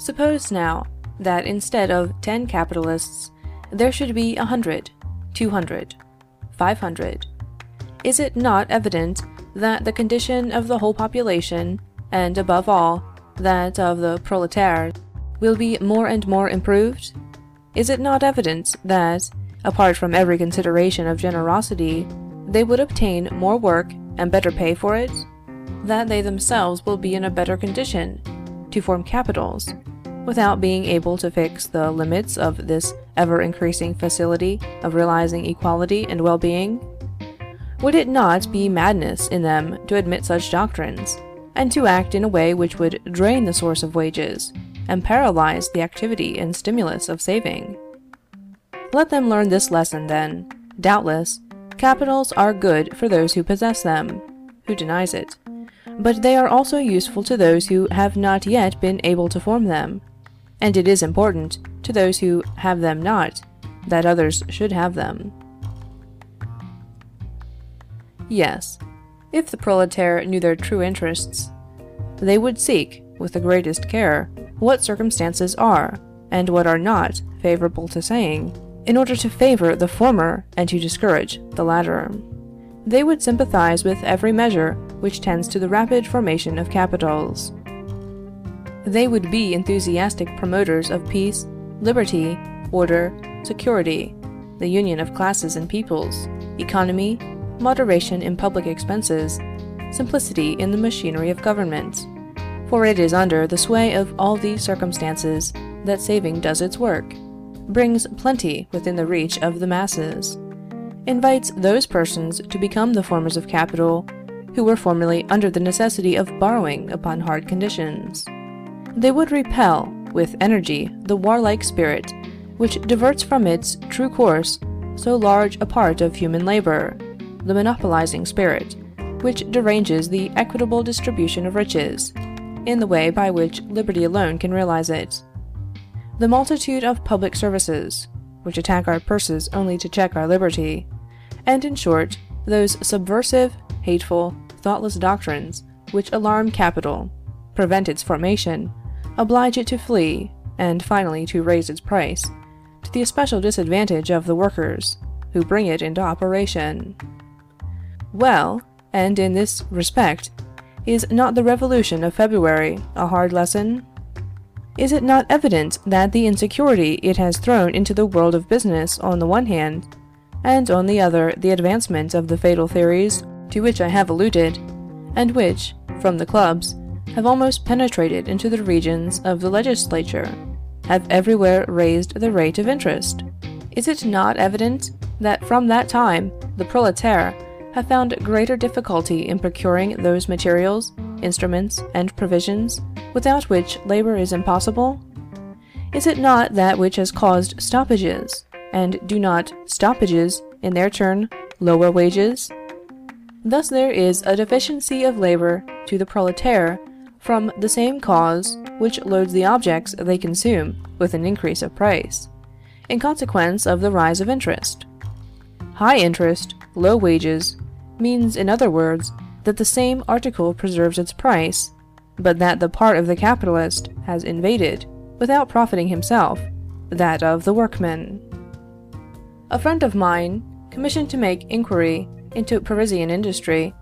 Suppose, now, that instead of ten capitalists, there should be a hundred, two hundred, five hundred, is it not evident that the condition of the whole population, and, above all, that of the prolétaires, will be more and more improved? Is it not evident that, apart from every consideration of generosity, they would obtain more work and better pay for it? That they themselves will be in a better condition to form capitals, without being able to fix the limits of this ever increasing facility of realizing equality and well being? Would it not be madness in them to admit such doctrines, and to act in a way which would drain the source of wages, and paralyze the activity and stimulus of saving? Let them learn this lesson, then. Doubtless, capitals are good for those who possess them. Who denies it? But they are also useful to those who have not yet been able to form them, and it is important to those who have them not, that others should have them. Yes, if the proletariat knew their true interests, they would seek, with the greatest care, what circumstances are, and what are not, favorable to saying, in order to favor the former and to discourage the latter. They would sympathize with every measure which tends to the rapid formation of capitals. They would be enthusiastic promoters of peace, liberty, order, security, the union of classes and peoples, economy, moderation in public expenses, simplicity in the machinery of government. For it is under the sway of all these circumstances that saving does its work, brings plenty within the reach of the masses, invites those persons to become the formers of capital who were formerly under the necessity of borrowing upon hard conditions. They would repel, with energy, the warlike spirit which diverts from its true course so large a part of human labor the monopolizing spirit, which deranges the equitable distribution of riches, in the way by which liberty alone can realize it. The multitude of public services, which attack our purses only to check our liberty, and in short, those subversive, hateful, thoughtless doctrines which alarm capital, prevent its formation, oblige it to flee, and finally to raise its price, to the especial disadvantage of the workers, who bring it into operation. Well, and in this respect, is not the revolution of February a hard lesson? Is it not evident that the insecurity it has thrown into the world of business on the one hand, and on the other the advancement of the fatal theories to which I have alluded, and which, from the clubs, have almost penetrated into the regions of the legislature, have everywhere raised the rate of interest? Is it not evident that from that time the prolétaire have found greater difficulty in procuring those materials, instruments, and provisions without which labor is impossible? Is it not that which has caused stoppages, and do not stoppages, in their turn, lower wages? Thus there is a deficiency of labor to the prolétaire from the same cause which loads the objects they consume with an increase of price, in consequence of the rise of interest. High interest, low wages, means, in other words, that the same article preserves its price, but that the part of the capitalist has invaded, without profiting himself, that of the workman. A friend of mine, commissioned to make inquiry into Parisian industry,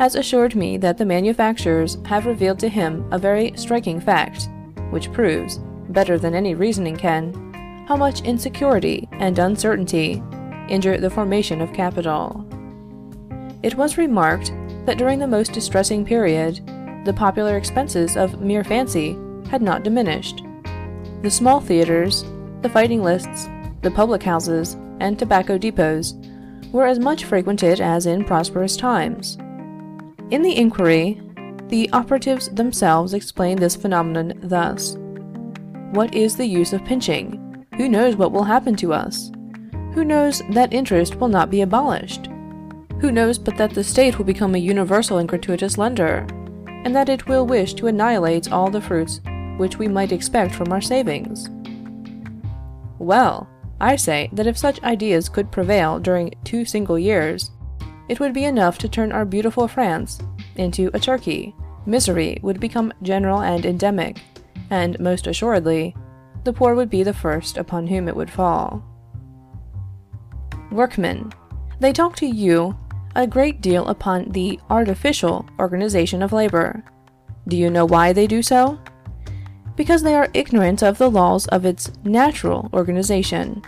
has assured me that the manufacturers have revealed to him a very striking fact, which proves, better than any reasoning can, how much insecurity and uncertainty injure the formation of capital. It was remarked that during the most distressing period, the popular expenses of mere fancy had not diminished. The small theatres, the fighting lists, the public houses, and tobacco depots were as much frequented as in prosperous times. In the inquiry, the operatives themselves explain this phenomenon thus: What is the use of pinching? Who knows what will happen to us? Who knows that interest will not be abolished? Who knows but that the State will become a universal and gratuitous lender, and that it will wish to annihilate all the fruits which we might expect from our savings? Well, I say that if such ideas could prevail during two single years, it would be enough to turn our beautiful France into a Turkey, misery would become general and endemic, and most assuredly, the poor would be the first upon whom it would fall. Workmen. They talk to you a great deal upon the artificial organization of labor. Do you know why they do so? Because they are ignorant of the laws of its natural organization,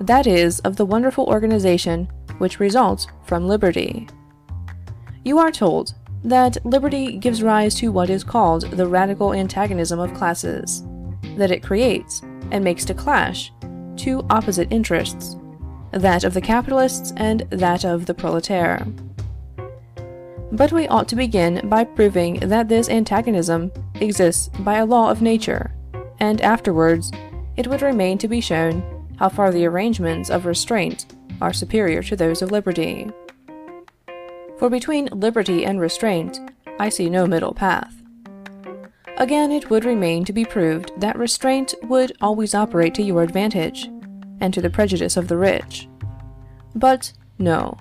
that is, of the wonderful organization which results from liberty. You are told that liberty gives rise to what is called the radical antagonism of classes, that it creates and makes to clash two opposite interests, that of the capitalists and that of the proletaire. But we ought to begin by proving that this antagonism exists by a law of nature, and afterwards it would remain to be shown how far the arrangements of restraint are superior to those of liberty. For between liberty and restraint, I see no middle path. Again, it would remain to be proved that restraint would always operate to your advantage, and to the prejudice of the rich. But, no,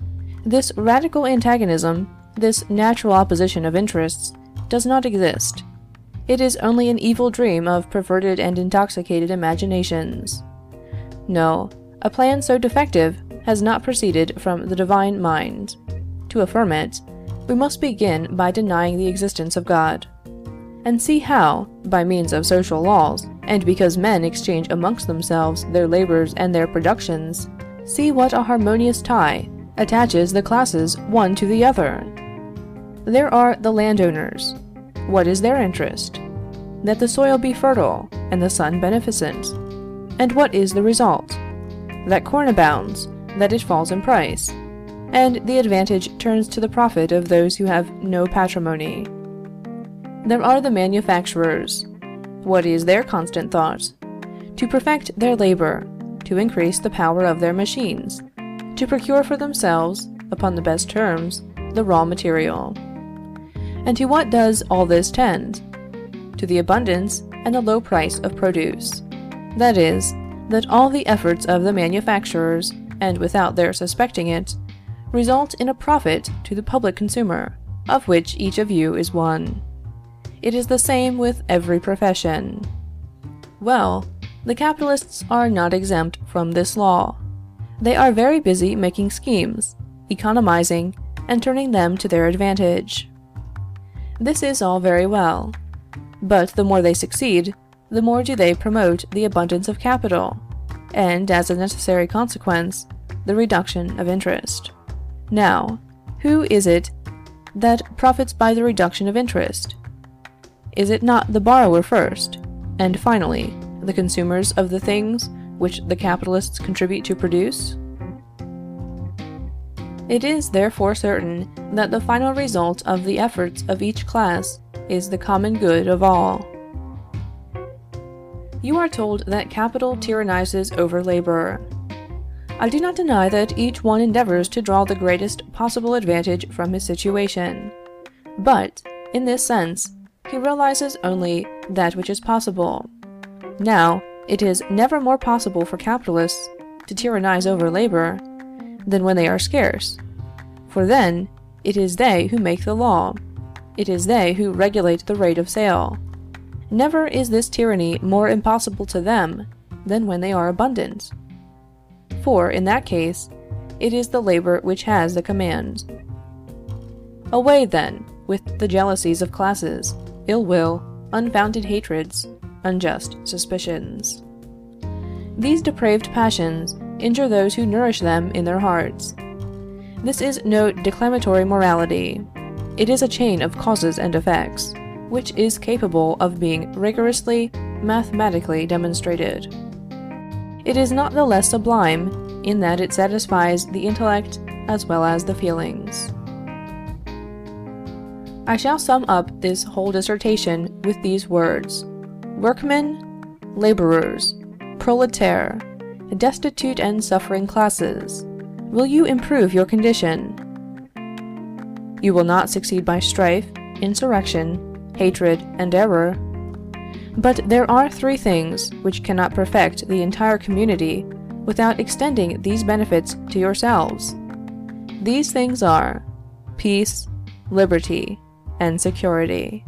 this radical antagonism, this natural opposition of interests, does not exist. It is only an evil dream of perverted and intoxicated imaginations. No, a plan so defective has not proceeded from the divine mind. To affirm it, we must begin by denying the existence of God, and see how, by means of social laws, and because men exchange amongst themselves their labors and their productions, see what a harmonious tie attaches the classes one to the other. There are the landowners. What is their interest? That the soil be fertile and the sun beneficent. And what is the result? That corn abounds, that it falls in price, and the advantage turns to the profit of those who have no patrimony. There are the manufacturers. What is their constant thought? To perfect their labor, to increase the power of their machines, to procure for themselves, upon the best terms, the raw material. And to what does all this tend? To the abundance and the low price of produce. That is, that all the efforts of the manufacturers, and without their suspecting it, result in a profit to the public consumer, of which each of you is one. It is the same with every profession. Well, the capitalists are not exempt from this law. They are very busy making schemes, economizing, and turning them to their advantage. This is all very well, but the more they succeed, the more do they promote the abundance of capital, and, as a necessary consequence, the reduction of interest. Now, who is it that profits by the reduction of interest? Is it not the borrower first, and finally, the consumers of the things which the capitalists contribute to produce? It is therefore certain that the final result of the efforts of each class is the common good of all. You are told that capital tyrannizes over labor. I do not deny that each one endeavors to draw the greatest possible advantage from his situation. But, in this sense, he realizes only that which is possible. Now, it is never more possible for capitalists to tyrannize over labor than when they are scarce, for then it is they who make the law, it is they who regulate the rate of sale. Never is this tyranny more impossible to them than when they are abundant for, in that case, it is the labor which has the command. Away, then, with the jealousies of classes, ill will, unfounded hatreds, unjust suspicions. These depraved passions injure those who nourish them in their hearts. This is no declamatory morality. It is a chain of causes and effects, which is capable of being rigorously, mathematically demonstrated it is not the less sublime in that it satisfies the intellect as well as the feelings. I shall sum up this whole dissertation with these words Workmen, laborers, proletaire, destitute and suffering classes, will you improve your condition? You will not succeed by strife, insurrection, hatred, and error but there are three things which cannot perfect the entire community without extending these benefits to yourselves. These things are peace, liberty, and security.